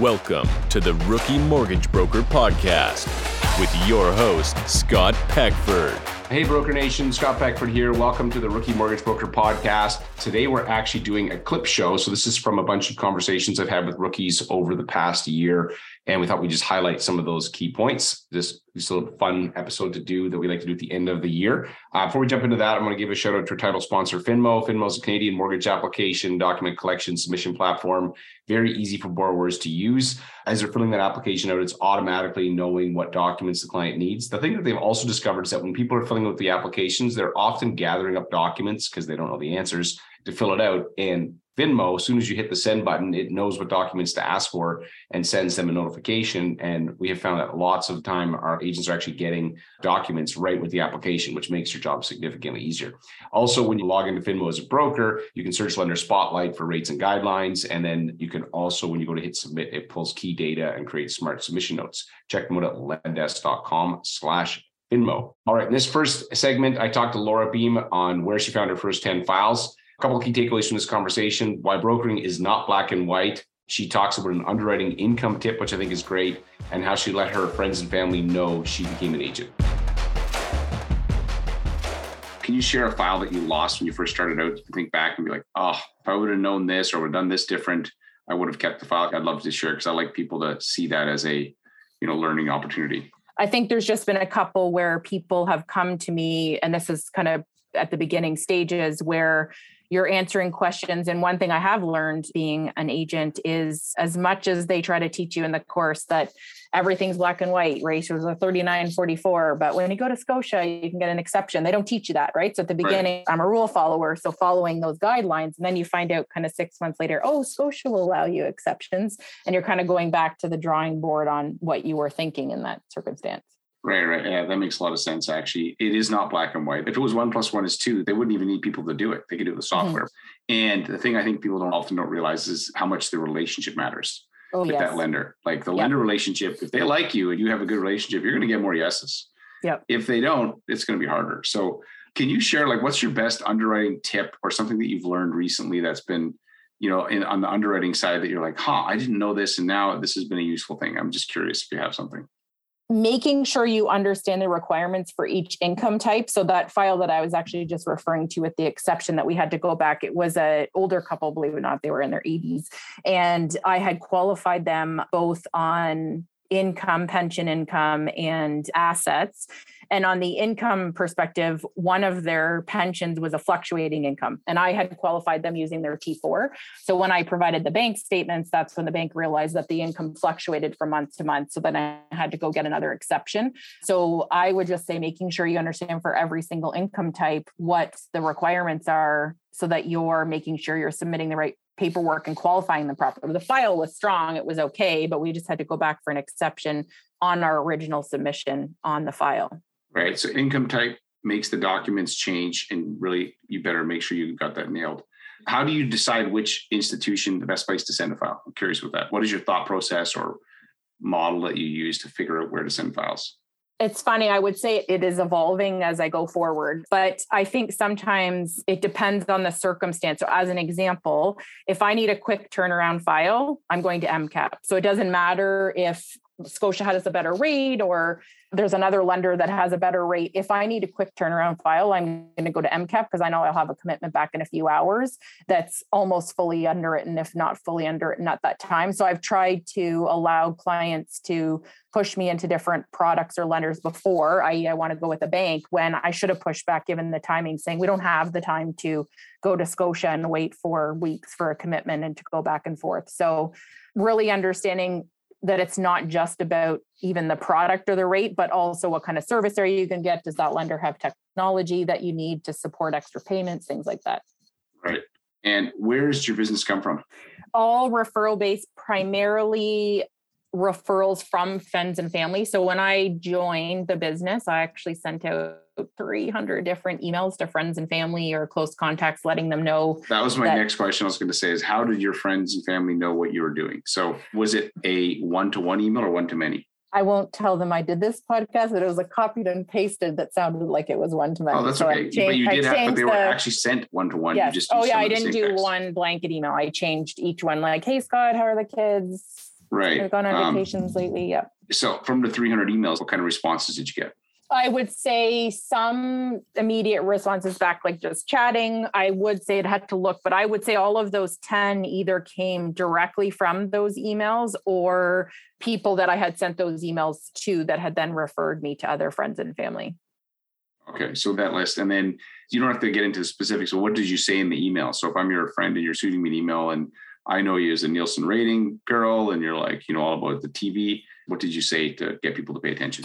Welcome to the Rookie Mortgage Broker Podcast with your host, Scott Peckford. Hey, Broker Nation, Scott Peckford here. Welcome to the Rookie Mortgage Broker Podcast. Today, we're actually doing a clip show. So, this is from a bunch of conversations I've had with rookies over the past year. And we thought we'd just highlight some of those key points. This is a fun episode to do that we like to do at the end of the year. Uh, before we jump into that, I'm going to give a shout out to our title sponsor, Finmo. Finmo is a Canadian mortgage application, document collection, submission platform. Very easy for borrowers to use. As they're filling that application out, it's automatically knowing what documents the client needs. The thing that they've also discovered is that when people are filling out the applications, they're often gathering up documents because they don't know the answers to fill it out. And Finmo, as soon as you hit the send button, it knows what documents to ask for and sends them a notification. And we have found that lots of time our agents are actually getting documents right with the application, which makes your job significantly easier. Also, when you log into Finmo as a broker, you can search Lender Spotlight for rates and guidelines. And then you can also, when you go to hit submit, it pulls key data and creates smart submission notes. Check them out at lendesk.com slash Finmo. All right, in this first segment, I talked to Laura Beam on where she found her first 10 files. Couple key takeaways from this conversation why brokering is not black and white. She talks about an underwriting income tip, which I think is great, and how she let her friends and family know she became an agent. Can you share a file that you lost when you first started out? You can think back and be like, oh, if I would have known this or would have done this different, I would have kept the file. I'd love to share because I like people to see that as a, you know, learning opportunity. I think there's just been a couple where people have come to me, and this is kind of at the beginning stages where you're answering questions. And one thing I have learned being an agent is as much as they try to teach you in the course that everything's black and white, ratios are 39, 44. But when you go to Scotia, you can get an exception. They don't teach you that, right? So at the beginning, right. I'm a rule follower. So following those guidelines, and then you find out kind of six months later, oh, Scotia will allow you exceptions. And you're kind of going back to the drawing board on what you were thinking in that circumstance. Right, right. Yeah, that makes a lot of sense. Actually, it is not black and white. If it was one plus one is two, they wouldn't even need people to do it. They could do it with mm-hmm. software. Mm-hmm. And the thing I think people don't often don't realize is how much the relationship matters oh, with yes. that lender. Like the yep. lender relationship, if they like you and you have a good relationship, you're going to get more yeses. Yeah. If they don't, it's going to be harder. So, can you share like what's your best underwriting tip or something that you've learned recently that's been you know, in, on the underwriting side that you're like, huh, I didn't know this, and now this has been a useful thing. I'm just curious if you have something making sure you understand the requirements for each income type. So that file that i was actually just referring to with the exception that we had to go back it was a older couple believe it or not they were in their 80s and i had qualified them both on income pension income and assets and on the income perspective, one of their pensions was a fluctuating income. And I had qualified them using their T4. So when I provided the bank statements, that's when the bank realized that the income fluctuated from month to month. So then I had to go get another exception. So I would just say making sure you understand for every single income type what the requirements are so that you're making sure you're submitting the right paperwork and qualifying them properly. The file was strong, it was okay, but we just had to go back for an exception on our original submission on the file right? So income type makes the documents change, and really, you better make sure you got that nailed. How do you decide which institution the best place to send a file? I'm curious with that. What is your thought process or model that you use to figure out where to send files? It's funny. I would say it is evolving as I go forward, but I think sometimes it depends on the circumstance. So, as an example, if I need a quick turnaround file, I'm going to MCAP. So, it doesn't matter if Scotia has a better rate or there's another lender that has a better rate. If I need a quick turnaround file, I'm going to go to MCAP because I know I'll have a commitment back in a few hours that's almost fully underwritten, if not fully underwritten at that time. So I've tried to allow clients to push me into different products or lenders before, I, I want to go with a bank when I should have pushed back given the timing, saying we don't have the time to go to Scotia and wait for weeks for a commitment and to go back and forth. So really understanding that it's not just about even the product or the rate, but also what kind of service are you going to get. Does that lender have technology that you need to support extra payments, things like that? Right. And where does your business come from? All referral based, primarily referrals from friends and family. So when I joined the business, I actually sent out 300 different emails to friends and family or close contacts, letting them know. That was my that, next question. I was going to say is how did your friends and family know what you were doing? So was it a one to one email or one to many? I won't tell them I did this podcast, but it was a copied and pasted that sounded like it was one to many. Oh, that's so okay. Changed, but you did have, but they were the, actually sent one to one. Yes. You just oh, yeah. I didn't do text. one blanket email. I changed each one like, hey, Scott, how are the kids? Right. I've gone on Um, vacations lately. Yep. So from the 300 emails, what kind of responses did you get? I would say some immediate responses back, like just chatting. I would say it had to look, but I would say all of those 10 either came directly from those emails or people that I had sent those emails to that had then referred me to other friends and family. Okay, so that list, and then you don't have to get into the specifics. So, what did you say in the email? So, if I'm your friend and you're shooting me an email, and I know you as a Nielsen rating girl, and you're like, you know, all about the TV, what did you say to get people to pay attention?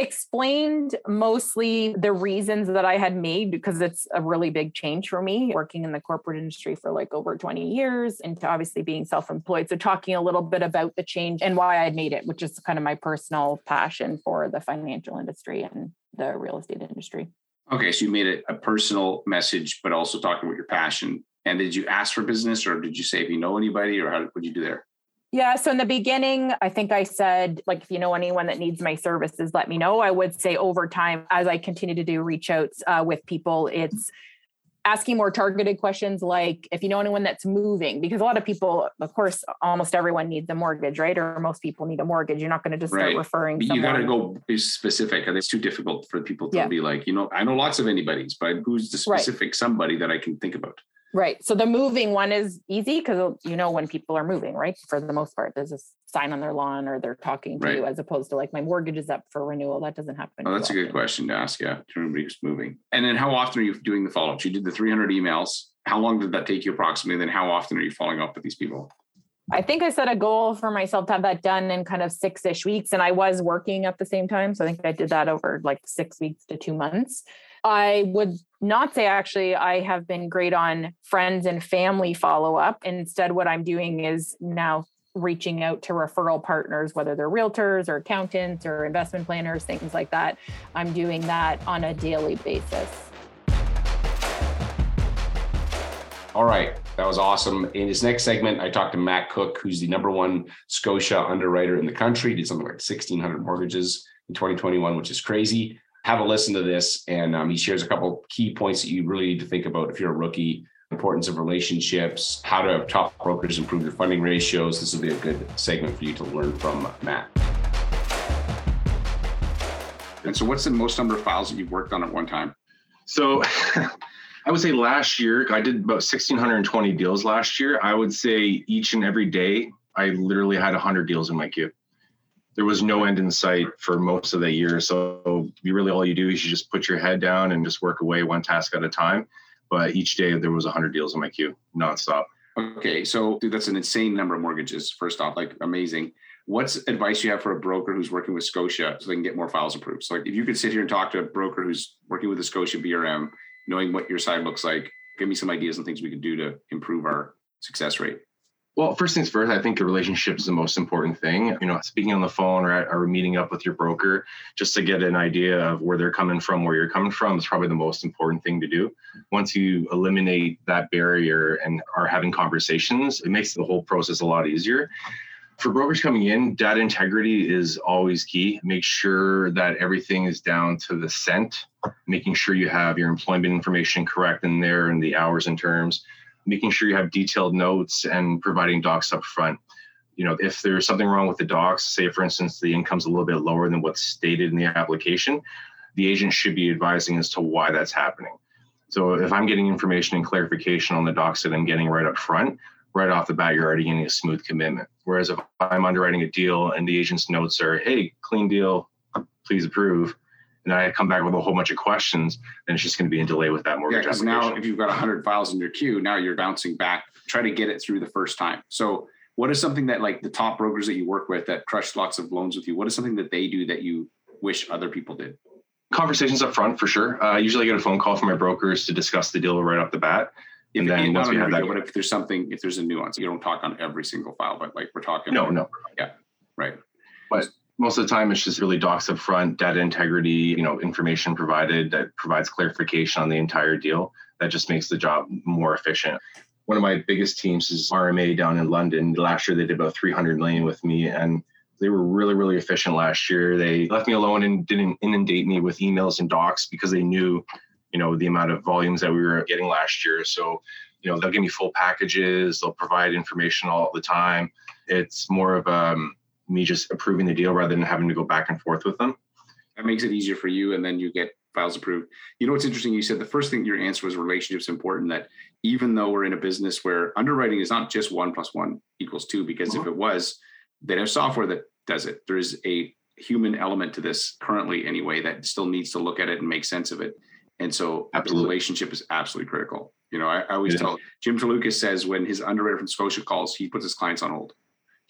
Explained mostly the reasons that I had made because it's a really big change for me working in the corporate industry for like over 20 years and to obviously being self-employed. So talking a little bit about the change and why I had made it, which is kind of my personal passion for the financial industry and the real estate industry. Okay, so you made it a personal message, but also talking about your passion. And did you ask for business, or did you say if you know anybody, or how would you do there? Yeah. So in the beginning, I think I said, like, if you know anyone that needs my services, let me know. I would say over time, as I continue to do reach outs uh, with people, it's asking more targeted questions like if you know anyone that's moving because a lot of people of course almost everyone needs a mortgage right or most people need a mortgage you're not going to just start Right. referring But you got to go be specific. And it's too difficult for people to Yeah. be like, you know, I know lots of anybody's, but who's the Right. specific somebody that I can think about? Right. So the moving one is easy because you know when people are moving, right? For the most part, there's a sign on their lawn or they're talking to Right. you as opposed to like my mortgage is up for renewal. That doesn't happen. Oh, that's a good question to ask. Yeah, to everybody who's moving. And then how often are you doing the follow ups? You did the 300 emails. How long did that take you approximately? And then how often are you following up with these people? I think I set a goal for myself to have that done in kind of six ish weeks. And I was working at the same time. So I think I did that over like six weeks to two months. I would not say actually I have been great on friends and family follow up. Instead, what I'm doing is now reaching out to referral partners, whether they're realtors or accountants or investment planners, things like that. I'm doing that on a daily basis. All right. That was awesome. In this next segment, I talked to Matt Cook, who's the number one Scotia underwriter in the country. Did something like 1,600 mortgages in 2021, which is crazy. Have a listen to this. And um, he shares a couple key points that you really need to think about if you're a rookie importance of relationships, how to have top brokers improve their funding ratios. This will be a good segment for you to learn from Matt. And so, what's the most number of files that you've worked on at one time? So I would say last year, I did about 1,620 deals last year. I would say each and every day, I literally had 100 deals in my queue. There was no end in sight for most of the year. So you really, all you do is you just put your head down and just work away one task at a time. But each day there was 100 deals in my queue nonstop. Okay, so dude, that's an insane number of mortgages. First off, like amazing. What's advice you have for a broker who's working with Scotia so they can get more files approved? So, like, if you could sit here and talk to a broker who's working with the Scotia BRM, knowing what your side looks like, give me some ideas and things we could do to improve our success rate. Well, first things first, I think the relationship is the most important thing. You know, speaking on the phone or, or meeting up with your broker just to get an idea of where they're coming from, where you're coming from is probably the most important thing to do. Once you eliminate that barrier and are having conversations, it makes the whole process a lot easier. For brokers coming in, data integrity is always key. Make sure that everything is down to the cent, making sure you have your employment information correct in there and the hours and terms making sure you have detailed notes and providing docs up front. You know, if there's something wrong with the docs, say for instance the income's a little bit lower than what's stated in the application, the agent should be advising as to why that's happening. So if I'm getting information and clarification on the docs that I'm getting right up front, right off the bat, you're already getting a smooth commitment. Whereas if I'm underwriting a deal and the agent's notes are, hey, clean deal, please approve, and I come back with a whole bunch of questions, then it's just going to be in delay with that Yeah, mortgage because application. now if you've got 100 files in your queue, now you're bouncing back, try to get it through the first time. So, what is something that like the top brokers that you work with that crush lots of loans with you? What is something that they do that you wish other people did? conversations up front for sure. Uh, usually, I get a phone call from my brokers to discuss the deal right off the bat. If, And then once we have that- but if there's something, if there's a nuance, you don't talk on every single file, but like we're talking. No, no. Yeah, right. Most of the time, it's just really docs up front, data integrity, you know, information provided that provides clarification on the entire deal. That just makes the job more efficient. One of my biggest teams is RMA down in London. Last year, they did about 300 million with me, and they were really, really efficient last year. They left me alone and didn't inundate me with emails and docs because they knew, you know, the amount of volumes that we were getting last year. So you know they'll give me full packages they'll provide information all the time it's more of um, me just approving the deal rather than having to go back and forth with them that makes it easier for you and then you get files approved you know what's interesting you said the first thing your answer was relationships important that even though we're in a business where underwriting is not just one plus one equals two because if uh-huh. it was they'd have software that does it there is a human element to this currently anyway that still needs to look at it and make sense of it and so absolutely. the relationship is absolutely critical you know, I, I always yeah. tell Jim Talukas says when his underwriter from Scotia calls, he puts his clients on hold.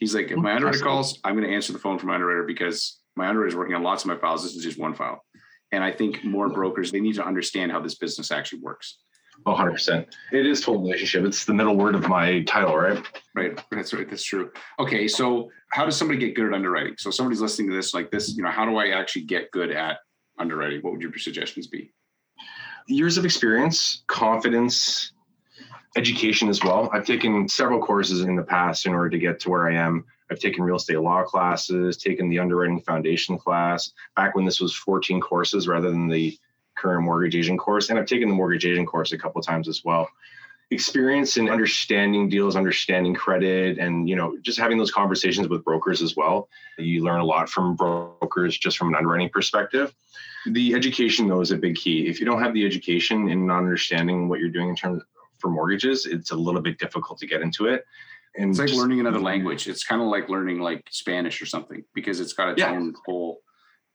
He's like, if my underwriter calls, I'm going to answer the phone for my underwriter because my underwriter is working on lots of my files. This is just one file. And I think more brokers, they need to understand how this business actually works. Oh, 100%. It is total relationship. It's the middle word of my title, right? Right. That's right. That's true. Okay. So, how does somebody get good at underwriting? So, somebody's listening to this like this, you know, how do I actually get good at underwriting? What would your suggestions be? Years of experience, confidence, education as well. I've taken several courses in the past in order to get to where I am. I've taken real estate law classes, taken the underwriting foundation class back when this was 14 courses rather than the current mortgage agent course. And I've taken the mortgage agent course a couple times as well. Experience in understanding deals, understanding credit, and you know, just having those conversations with brokers as well. You learn a lot from brokers just from an underwriting perspective. The education though is a big key. If you don't have the education and not understanding what you're doing in terms for mortgages, it's a little bit difficult to get into it. And it's like just, learning another language. It's kind of like learning like Spanish or something because it's got its yeah. own whole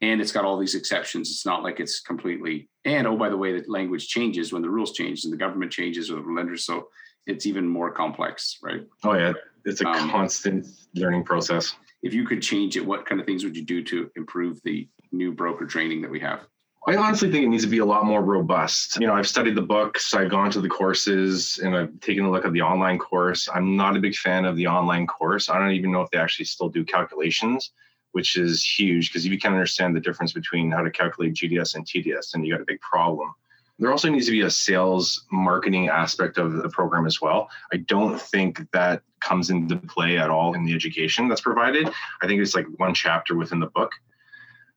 and it's got all these exceptions. It's not like it's completely and oh by the way, the language changes when the rules change and the government changes or the lenders. So it's even more complex, right? Oh yeah. It's a um, constant learning process. If you could change it, what kind of things would you do to improve the new broker training that we have? I honestly think it needs to be a lot more robust. You know, I've studied the books, I've gone to the courses, and I've taken a look at the online course. I'm not a big fan of the online course. I don't even know if they actually still do calculations, which is huge because if you can't understand the difference between how to calculate GDS and TDS, then you got a big problem. There also needs to be a sales marketing aspect of the program as well. I don't think that comes into play at all in the education that's provided. I think it's like one chapter within the book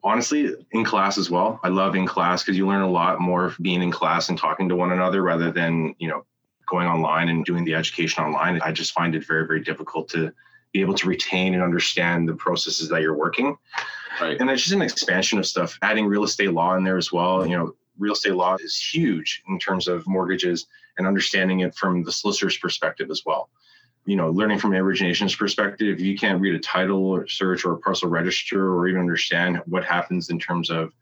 honestly in class as well i love in class because you learn a lot more being in class and talking to one another rather than you know going online and doing the education online. I just find it very very difficult to be able to retain and understand the processes that you're working. Right. And it's just an expansion of stuff adding real estate law in there as well. You know real estate law is huge in terms of mortgages and understanding it from the solicitor's perspective as well you know, learning from an origination's perspective, you can't read a title or search or a parcel register or even understand what happens in terms of,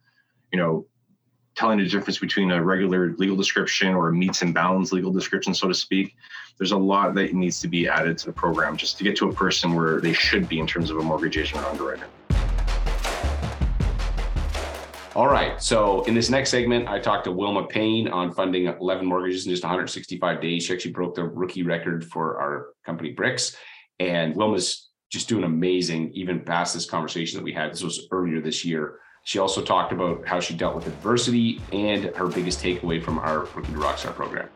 you know, telling the difference between a regular legal description or a metes and bounds legal description, so to speak. There's a lot that needs to be added to the program just to get to a person where they should be in terms of a mortgage agent or underwriter. All right. So in this next segment, I talked to Wilma Payne on funding 11 mortgages in just 165 days. She actually broke the rookie record for our company Bricks. And Wilma's just doing amazing, even past this conversation that we had. This was earlier this year. She also talked about how she dealt with adversity and her biggest takeaway from our Rookie to Rockstar program.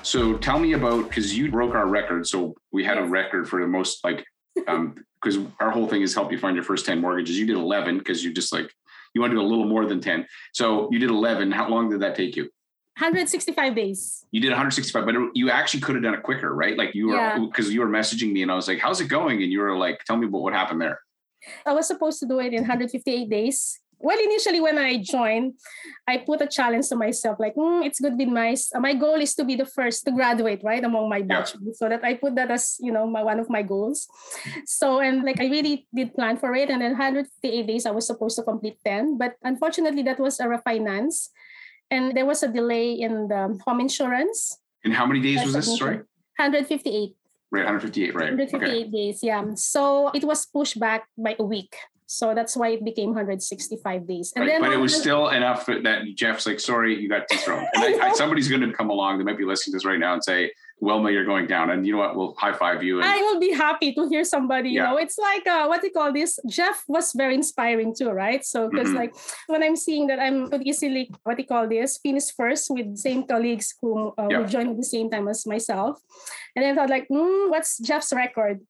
So tell me about because you broke our record. So we had a record for the most like um, because our whole thing is help you find your first 10 mortgages. You did 11 because you just like, you want to do a little more than 10. So you did 11. How long did that take you? 165 days. You did 165, but you actually could have done it quicker, right? Like you were, because yeah. you were messaging me and I was like, how's it going? And you were like, tell me about what happened there. I was supposed to do it in 158 days well initially when i joined i put a challenge to myself like mm, it's good with my my goal is to be the first to graduate right among my batch yeah. so that i put that as you know my one of my goals so and like i really did plan for it and then 158 days i was supposed to complete 10 but unfortunately that was a refinance and there was a delay in the home insurance and how many days was this sorry 158 Right, 158, right. 158 okay. days, yeah. So it was pushed back by a week. So that's why it became 165 days. And right, then but it was still enough that Jeff's like, sorry, you got dethroned. And I, I, somebody's going to come along, they might be listening to this right now and say, Wilma, you're going down. And you know what? We'll high five you. And, I will be happy to hear somebody. You Yeah. know, it's like uh, what do you call this? Jeff was very inspiring too, right? So because Mhm. like when I'm seeing that I'm could easily what do you call this finish first with same colleagues who uh, Yeah. will join at the same time as myself, and then I thought like, hmm, what's Jeff's record?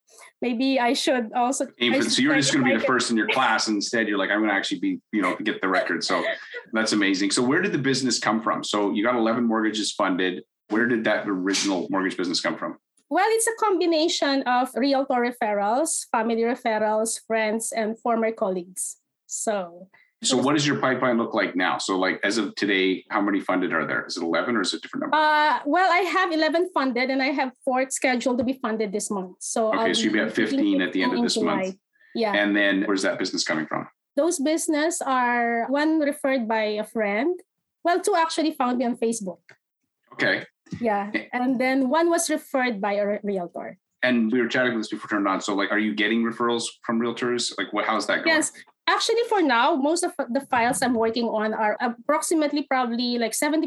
Maybe I should also. I should so you're just going to be the first in your class. and Instead, you're like, I'm going to actually be, you know, get the record. So that's amazing. So where did the business come from? So you got 11 mortgages funded. Where did that original mortgage business come from? Well, it's a combination of realtor referrals, family referrals, friends, and former colleagues. So So what does your pipeline look like now? So like as of today, how many funded are there? Is it 11 or is it a different number? Uh, well, I have 11 funded and I have four scheduled to be funded this month. So, Okay, I'll so you have be at completing 15 at the end of this month. Yeah. And then where's that business coming from? Those business are one referred by a friend. Well, two actually found me on Facebook. Okay. Yeah. And then one was referred by a realtor. And we were chatting with this before turned on. So like, are you getting referrals from realtors? Like what, how's that going? Yes. Actually, for now, most of the files I'm working on are approximately probably like 70%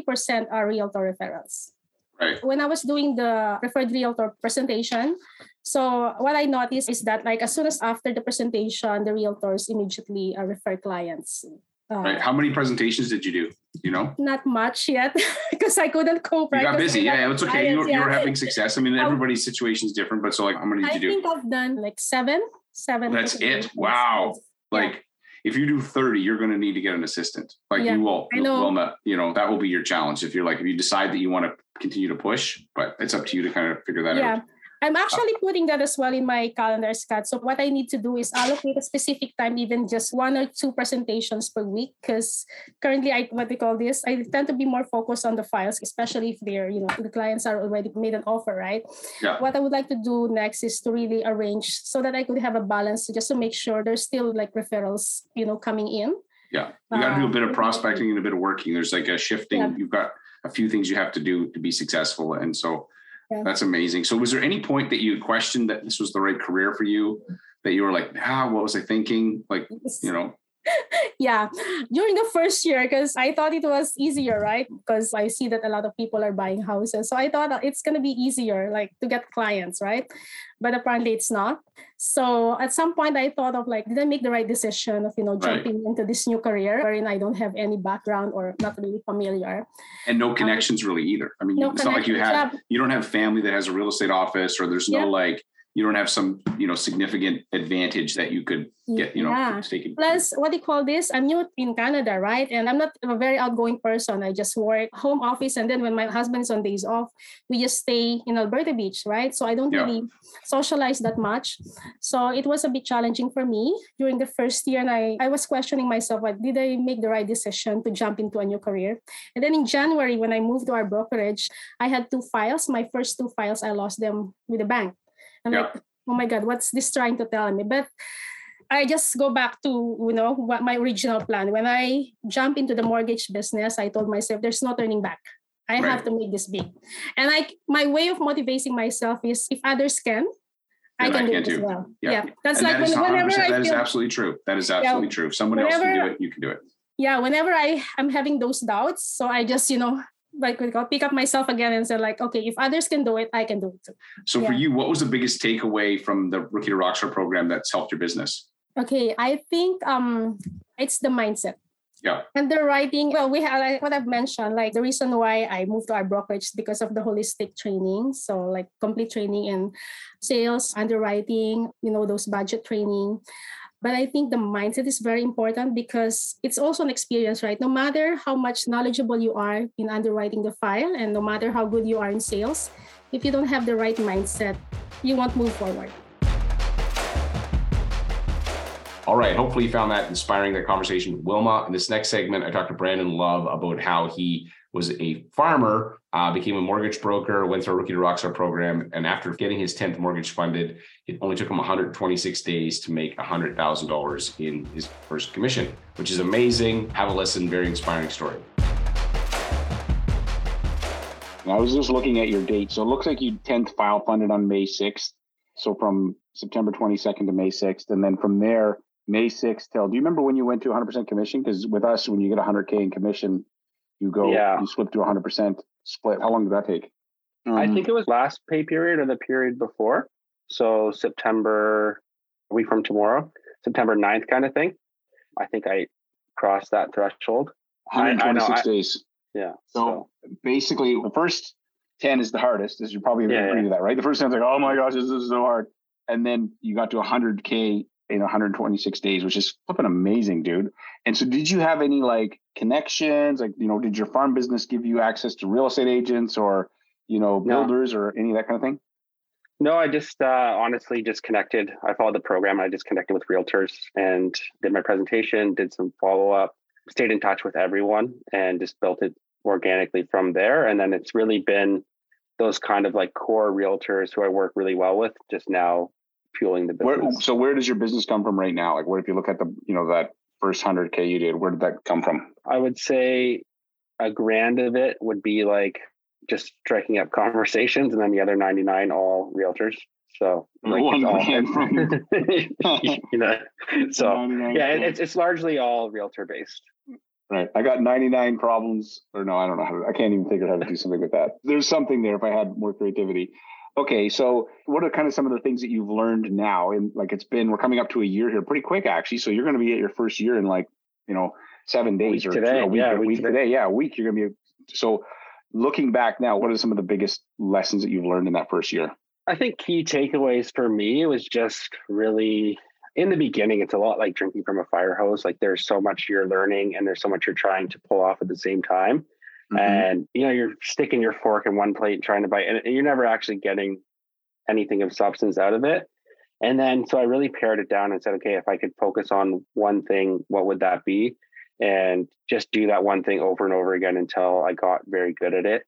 are realtor referrals. Right. When I was doing the preferred realtor presentation, so what I noticed is that like as soon as after the presentation, the realtors immediately uh, refer clients. Uh, Right. How many presentations did you do? You know? Not much yet because I couldn't cope. You right? got busy. Yeah, it's okay. You were, clients, you were having success. I mean, everybody's situation is different, but so like, how many did I you do? I think I've done like seven, seven. That's it? Wow. Yeah. Like, if you do 30, you're going to need to get an assistant. Like Yeah, you will, I know. will not, you know, that will be your challenge. If you're like, if you decide that you want to continue to push, but it's up to you to kind of figure that Yeah. out. I'm actually putting that as well in my calendar, Scott. So what I need to do is allocate a specific time, even just one or two presentations per week. Because currently, I what they call this, I tend to be more focused on the files, especially if they're you know the clients are already made an offer, right? Yeah. What I would like to do next is to really arrange so that I could have a balance, just to make sure there's still like referrals, you know, coming in. Yeah. You got to do a bit of Um, prospecting and a bit of working. There's like a shifting. Yeah. You've got a few things you have to do to be successful. And so Yeah. that's amazing. So was there any point that you questioned that this was the right career for you? That you were like, ah, what was I thinking? Like, you know, yeah during the first year because i thought it was easier right? Because i see that a lot of people are buying houses. So i thought uh, it's going to be easier like to get clients right? But apparently it's not. So at some point i thought of like did i make the right decision of you know Right. jumping into this new career wherein i don't have any background or not really familiar? And no um, connections really either. I mean, no it's not like you have, you don't have family that has a real estate office or there's no Yeah. like, you don't have some, you know, significant advantage that you could get, you know, Yeah. taken. Plus, what do you call this? I'm new in Canada, right? And I'm not a very outgoing person. I just work home office, and then when my husband is on days off, we just stay in Alberta Beach, right? So I don't Yeah. really socialize that much. So it was a bit challenging for me during the first year, and I I was questioning myself: Like, did I make the right decision to jump into a new career? And then in January, when I moved to our brokerage, I had two files. My first two files, I lost them with the bank. I'm Yeah. like, oh my god, what's this trying to tell me? But I just go back to you know what my original plan. When I jump into the mortgage business, I told myself there's no turning back. I have to make this big. And like my way of motivating myself is if others can, I Then I can do can it as well. Yeah. Yeah. That's And like that is whenever 100%, I that is absolutely true. That is absolutely true. If someone else can do it, you can do it. yeah, whenever I am having those doubts, so I just, you know, like I'll pick up myself again and say, like, okay, if others can do it, I can do it too. So for you, what was the biggest takeaway from the Rookie to Rockstar program that's helped your business? Okay, I think um it's the mindset. Yeah. Underwriting, well, we have like what I've mentioned, like the reason why I moved to our brokerage because of the holistic training. So like complete training in sales, underwriting, you know, those budget training. But I think the mindset is very important because it's also an experience, right? No matter how much knowledgeable you are in underwriting the file and no matter how good you are in sales, if you don't have the right mindset, you won't move forward. All right. Hopefully, you found that inspiring, that conversation with Wilma. In this next segment, I talked to Brandon Love about how he was a farmer, uh, became a mortgage broker, went through a Rookie to Rockstar program. And after getting his 10th mortgage funded, it only took him 126 days to make $100,000 in his first commission, which is amazing. Have a listen. Very inspiring story. I was just looking at your date. So it looks like you 10th file funded on May 6th. So from September 22nd to May 6th. And then from there, May 6th till, do you remember when you went to 100% commission? Because with us, when you get 100K in commission, you go, Yeah. you slip to 100% split. How long did that take? I think it um, was last pay period or the period before. So September, a week from tomorrow, September 9th kind of thing. I think I crossed that threshold. I- I know, 126 I- days. Yeah. So basically, the first 10 is the hardest, as you probably Yeah, agree yeah. to that, right? The first 10 is like, oh my gosh, this is so hard. And then you got to 100K in 126 days, which is flipping amazing, dude. And so, did you have any like connections? Like, you know, did your farm business give you access to real estate agents or, you know, No. builders or any of that kind of thing? No, I just uh, honestly just connected. I followed the program. I just connected with realtors and did my presentation, did some follow up, stayed in touch with everyone, and just built it organically from there. And then it's really been those kind of like core realtors who I work really well with, just now fueling the Where, so, where does your business come from right now? Like, where, if you look at the, you know, that first 100K you did, where did that come from? I would say a grand of it would be like just striking up conversations, and then the other 99 all realtors. So like One it's all- grand from you know, so yeah, it- it's it's largely all realtor based. Right. I got 99 problems, or no, I don't know how to, I can't even figure out how to do something with that. There's something there if I had more creativity. Okay. So, what are kind of some of the things that you've learned now? And like it's been, we're coming up to a year here pretty quick, actually. So, you're going to be at your first year in like, you know, seven days Week or today, a week, yeah, a week week today. today. Yeah, a week. You're going to be, so looking back now, what are some of the biggest lessons that you've learned in that first year? I think key takeaways for me was just really in the beginning, it's a lot like drinking from a fire hose. Like there's so much you're learning and there's so much you're trying to pull off at the same time. Mm-hmm. And you know, you're sticking your fork in one plate and trying to bite, and you're never actually getting anything of substance out of it. And then so I really pared it down and said, okay, if I could focus on one thing, what would that be? And just do that one thing over and over again until I got very good at it.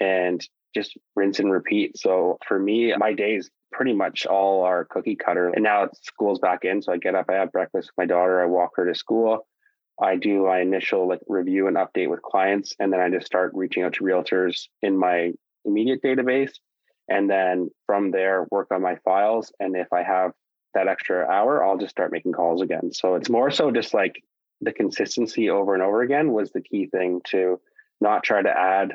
And just rinse and repeat. So for me, my days pretty much all are cookie cutter. And now school's back in. So I get up, I have breakfast with my daughter, I walk her to school. I do my initial like review and update with clients, and then I just start reaching out to realtors in my immediate database. And then from there, work on my files. And if I have that extra hour, I'll just start making calls again. So it's more so just like the consistency over and over again was the key thing to not try to add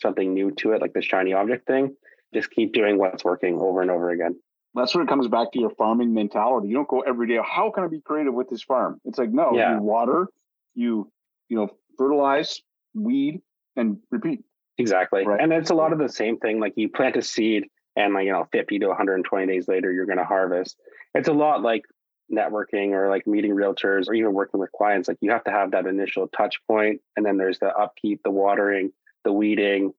something new to it, like this shiny object thing. Just keep doing what's working over and over again. That's when it comes back to your farming mentality. You don't go every day, how can I be creative with this farm? It's like, no, Yeah. you water, you, you know, fertilize, weed, and repeat. Exactly. Right. And it's a lot of the same thing. Like you plant a seed and like, you know, 50 to 120 days later, you're going to harvest. It's a lot like networking or like meeting realtors or even working with clients. Like you have to have that initial touch point and then there's the upkeep, the watering, the weeding,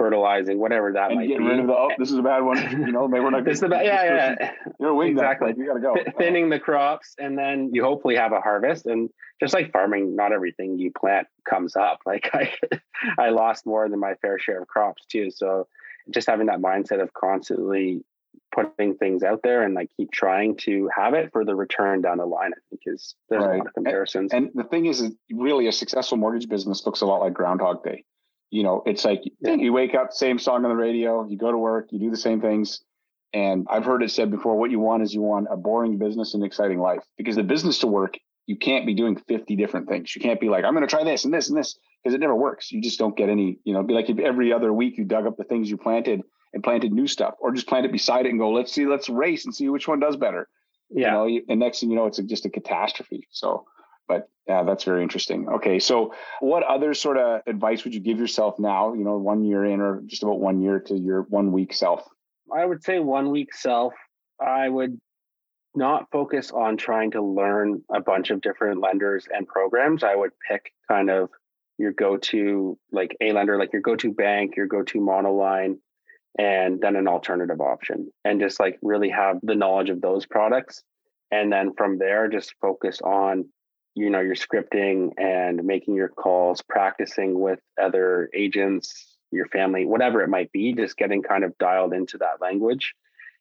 fertilizing, whatever that and might getting be. rid of the, oh, this is a bad one. You know, maybe we're not This is the gonna- yeah, yeah. person- You're wing Exactly. You got to go. Th- thinning the crops and then you hopefully have a harvest and just like farming not everything you plant comes up like i i lost more than my fair share of crops too so just having that mindset of constantly putting things out there and like keep trying to have it for the return down the line i think is there's a lot of comparisons And the thing is, is really a successful mortgage business looks a lot like Groundhog Day. You know, it's like Yeah. you wake up, same song on the radio, you go to work, you do the same things. And I've heard it said before, what you want is you want a boring business and exciting life because the business to work, you can't be doing 50 different things. You can't be like, I'm going to try this and this and this because it never works. You just don't get any, you know, be like if every other week you dug up the things you planted and planted new stuff or just planted beside it and go, let's see, let's race and see which one does better yeah you know and next thing you know it's a, just a catastrophe so but yeah that's very interesting okay so what other sort of advice would you give yourself now you know one year in or just about one year to your one week self I would say one week self, I would not focus on trying to learn a bunch of different lenders and programs. I would pick kind of your go to, like a lender, like your go to bank, your go to monoline, and then an alternative option. And just like really have the knowledge of those products. And then from there, just focus on you know your scripting and making your calls practicing with other agents your family whatever it might be just getting kind of dialed into that language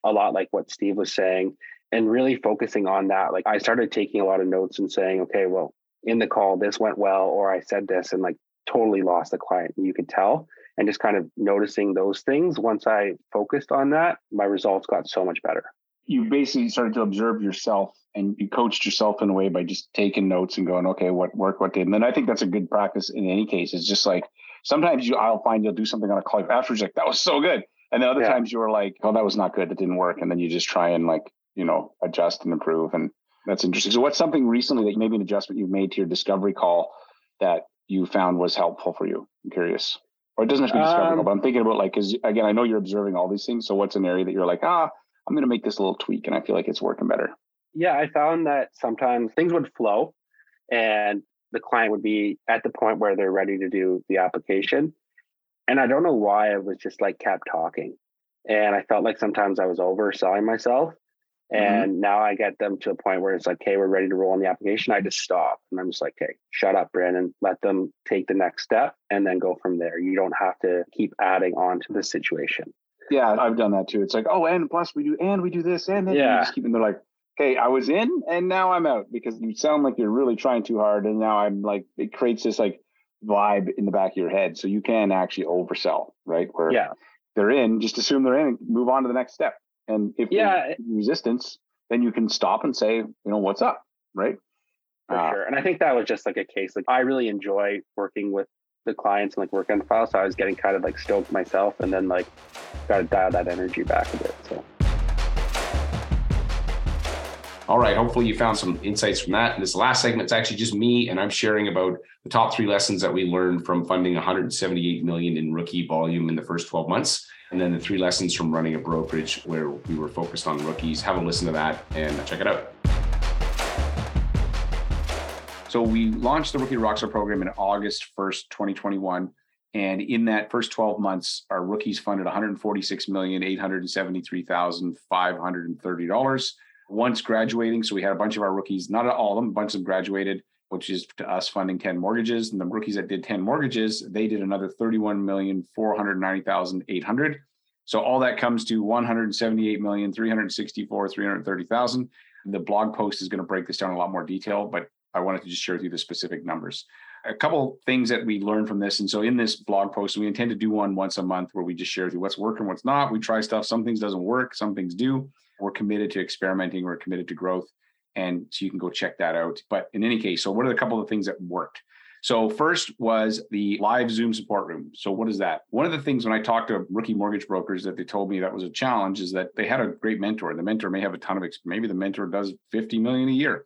a lot like what steve was saying and really focusing on that. Like i started taking a lot of notes and saying okay well in the call this went well or i said this and like totally lost the client you could tell and just kind of noticing those things. Once i focused on that my results got so much better you basically started to observe yourself and you coached yourself in a way by just taking notes and going okay what worked what didn't. and then i think that's a good practice in any case it's just like sometimes you i'll find you'll do something on a call afterwards like that was so good And then other Yeah. times you were like, oh, that was not good. That didn't work. And then you just try and like, you know, adjust and improve. And that's interesting. So what's something recently that maybe an adjustment you've made to your discovery call that you found was helpful for you? I'm curious. Or it doesn't have to be discovery call, Um, but I'm thinking about like, cause again, I know you're observing all these things. So what's an area that you're like, ah, I'm going to make this a little tweak and I feel like it's working better. yeah, I found that sometimes things would flow and the client would be at the point where they're ready to do the application. And I don't know why I was just like kept talking. And I felt like sometimes I was overselling myself. Mm-hmm. And now I get them to a point where it's like, hey, we're ready to roll on the application. I just stop and I'm just like, okay, shut up, Brandon. Let them take the next step and then go from there. You don't have to keep adding on to the situation. Yeah, I've done that too. It's like, oh, and plus we do, and we do this, and then you Yeah. just keep, and they're like, hey, I was in, and now I'm out because you sound like you're really trying too hard, and now I'm like, it creates this like vibe in the back of your head, so you can actually oversell, right? Where Yeah. they're in, just assume they're in, and move on to the next step. And if Yeah. resistance, then you can stop and say, you know, what's up, right? for Uh, sure. And I think that was just like a case. Like I really enjoy working with the clients and like working on the file. So I was getting kind of like stoked myself and then like got to dial that energy back a bit. So All right. Hopefully, you found some insights from that. And this last segment is actually just me, and I'm sharing about the top three lessons that we learned from funding 178 million in rookie volume in the first 12 months, and then the three lessons from running a brokerage where we were focused on rookies. Have a listen to that and check it out. So we launched the Rookie to Rockstar program in August 1st, 2021. And in that first 12 months, our rookies funded $146,873,530 once graduating. So we had a bunch of our rookies, not all of them, a bunch of them graduated, which is to us funding 10 mortgages. And the rookies that did 10 mortgages, they did another 31,490,800. So all that comes to 178,364, 330,000. The blog post is going to break this down in a lot more detail, but I wanted to just share with you the specific numbers. A couple things that we learned from this. And so in this blog post, we intend to do one once a month where we just share with you what's working, what's not. We try stuff. Some things doesn't work, some things do. We're committed to experimenting. We're committed to growth. And so you can go check that out. But in any case, so what are the couple of things that worked? So first was the live Zoom support room. So what is that? One of the things when I talked to rookie mortgage brokers that they told me that was a challenge is that they had a great mentor. The mentor may have a ton of. Maybe the mentor does 50 million a year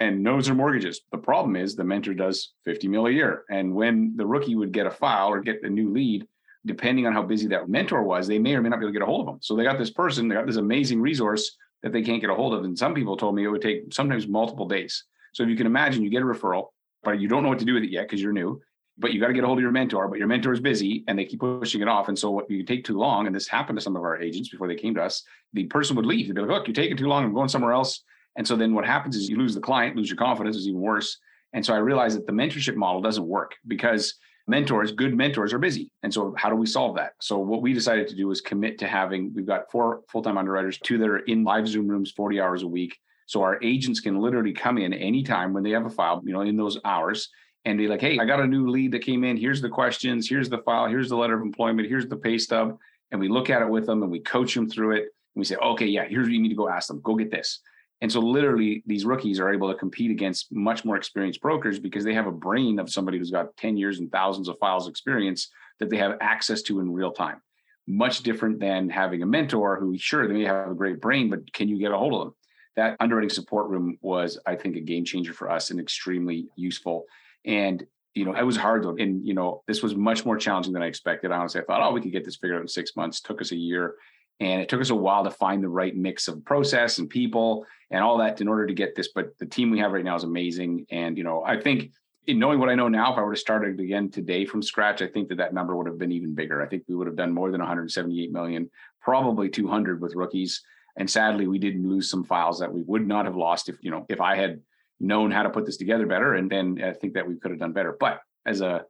and knows their mortgages. The problem is the mentor does 50 mil a year. And when the rookie would get a file or get a new lead, depending on how busy that mentor was, they may or may not be able to get a hold of them. So they got this person, they got this amazing resource that they can't get a hold of. And some people told me it would take sometimes multiple days. So if you can imagine, you get a referral, but you don't know what to do with it yet because you're new. But you got to get a hold of your mentor, but your mentor is busy and they keep pushing it off. And so what you take too long, and this happened to some of our agents before they came to us, the person would leave. They'd be like, look, you're taking too long, I'm going somewhere else. And so then what happens is you lose the client, lose your confidence, is even worse. And so I realized that the mentorship model doesn't work because mentors, good mentors are busy. And so how do we solve that? So what we decided to do was commit to having, we've got four full-time underwriters, two that are in live Zoom rooms 40 hours a week. So our agents can literally come in anytime when they have a file, you know, in those hours and be like, hey, I got a new lead that came in. Here's the questions. Here's the file. Here's the letter of employment. Here's the pay stub. And we look at it with them and we coach them through it. And we say, okay, yeah, here's what you need to go ask them. Go get this. And so literally these rookies are able to compete against much more experienced brokers because they have a brain of somebody who's got 10 years and thousands of files experience that they have access to in real time. Much different than having a mentor who, sure, they may have a great brain, but can you get a hold of them? That underwriting support room was, I think, a game changer for us and extremely useful. And you know, it was hard though. And you know, this was much more challenging than I expected. Honestly, I thought, oh, we could get this figured out in six months. took us a year. And it took us a while to find the right mix of process and people and all that in order to get this. But the team we have right now is amazing. And, you know, I think in knowing what I know now, if I were to start it again today from scratch, I think that that number would have been even bigger. I think we would have done more than 178 million, probably 200 with rookies. And sadly, we didn't lose some files that we would not have lost if, you know, if I had known how to put this together better. And then I think that we could have done better. But as a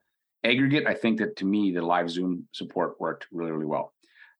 aggregate, I think that to me, the live Zoom support worked really, really well.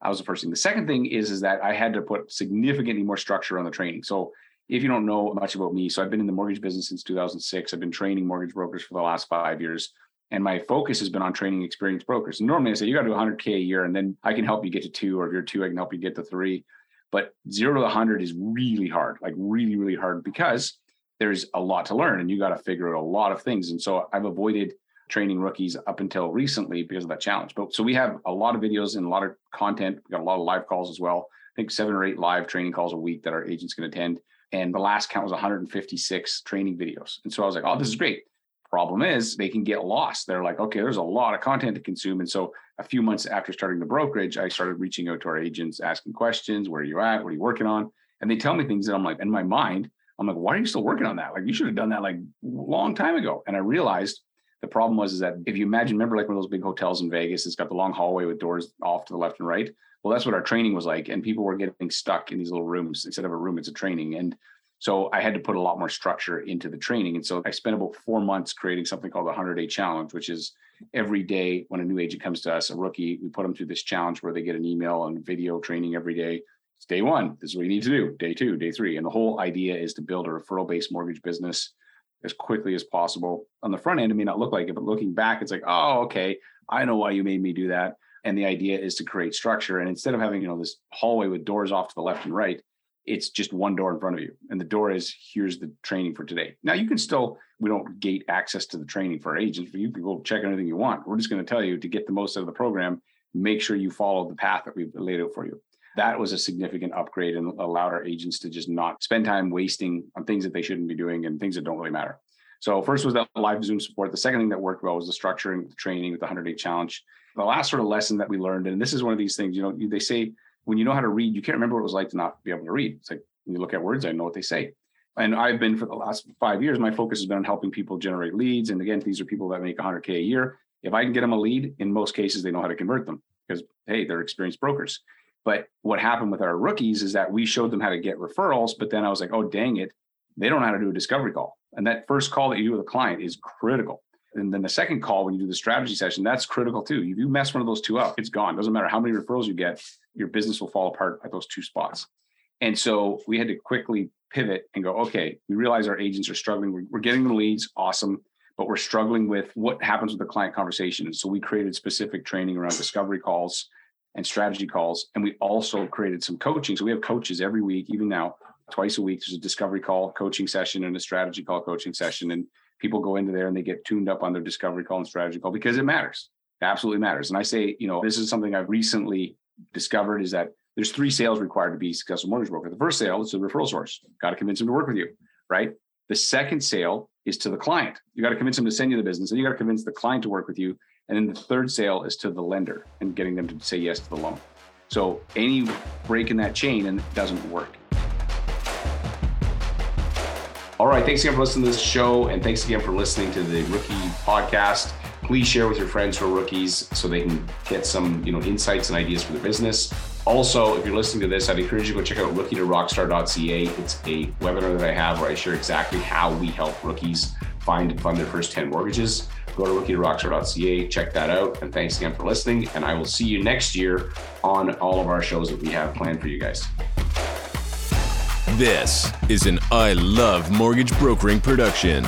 That was the first thing. The second thing is, is that I had to put significantly more structure on the training. So if you don't know much about me, so I've been in the mortgage business since 2006. I've been training mortgage brokers for the last five years. And my focus has been on training experienced brokers. And normally I say, you got to do 100K a year, and then I can help you get to two, or if you're two, I can help you get to three. But zero to 100 is really hard, like really, really hard because there's a lot to learn and you got to figure out a lot of things. And so I've avoided training rookies up until recently because of that challenge. But so we have a lot of videos and a lot of content. We got a lot of live calls as well. I think seven or eight live training calls a week that our agents can attend. And the last count was 156 training videos. And so I was like, oh, this is great. Problem is, they can get lost. They're like, okay, there's a lot of content to consume. And so a few months after starting the brokerage, I started reaching out to our agents, asking questions, where are you at? What are you working on? And they tell me things that I'm like, in my mind, I'm like, why are you still working on that? Like, you should have done that like a long time ago. And I realized the problem was is that if you imagine, remember like one of those big hotels in Vegas, it's got the long hallway with doors off to the left and right. Well, that's what our training was like. And people were getting stuck in these little rooms. Instead of a room, it's a training. And so I had to put a lot more structure into the training. And so I spent about four months creating something called the 100 day challenge, which is every day when a new agent comes to us, a rookie, we put them through this challenge where they get an email and video training every day. It's day one. This is what you need to do. Day two, day three. And the whole idea is to build a referral based mortgage business as quickly as possible. On the front end, it may not look like it, but looking back, it's like, oh, okay, I know why you made me do that. And the idea is to create structure. And instead of having, you know, this hallway with doors off to the left and right, it's just one door in front of you and the door is here's the training for today now you can still we don't gate access to the training for agents but you can go check anything you want we're just going to tell you to get the most out of the program make sure you follow the path that we've laid out for you that was a significant upgrade and allowed our agents to just not spend time wasting on things that they shouldn't be doing and things that don't really matter so first was that live zoom support the second thing that worked well was the structuring the training with the 100 day challenge the last sort of lesson that we learned and this is one of these things you know they say when you know how to read, you can't remember what it was like to not be able to read. It's like when you look at words, I know what they say. And I've been for the last five years, my focus has been on helping people generate leads. And again, these are people that make 100K a year. If I can get them a lead, in most cases, they know how to convert them because, hey, they're experienced brokers. But what happened with our rookies is that we showed them how to get referrals. But then I was like, oh, dang it, they don't know how to do a discovery call. And that first call that you do with a client is critical. And then the second call, when you do the strategy session, that's critical too. If you mess one of those two up, it's gone. Doesn't matter how many referrals you get, your business will fall apart at those two spots. And so we had to quickly pivot and go, okay, we realize our agents are struggling. We're, we're getting the leads, awesome, but we're struggling with what happens with the client conversation. And so we created specific training around discovery calls and strategy calls. And we also created some coaching. So we have coaches every week, even now, twice a week. There's a discovery call coaching session and a strategy call coaching session. And people go into there and they get tuned up on their discovery call and strategy call because it matters. It absolutely matters. And I say, you know, this is something I've recently discovered is that there's three sales required to be a successful mortgage broker. The first sale is the referral source. Got to convince them to work with you, right? The second sale is to the client. You got to convince them to send you the business, and you got to convince the client to work with you. And then the third sale is to the lender and getting them to say yes to the loan. So any break in that chain and it doesn't work. All right. Thanks again for listening to this show. And thanks again for listening to the Rookie Podcast. Please share with your friends who are rookies so they can get some, you know, insights and ideas for their business. Also, if you're listening to this, I'd encourage you to go check out rookie to rockstar.ca. It's a webinar that I have where I share exactly how we help rookies find and fund their first 10 mortgages. Go to rookie to rockstar.ca, check that out. And thanks again for listening. And I will see you next year on all of our shows that we have planned for you guys. This is an I Love Mortgage Brokering production.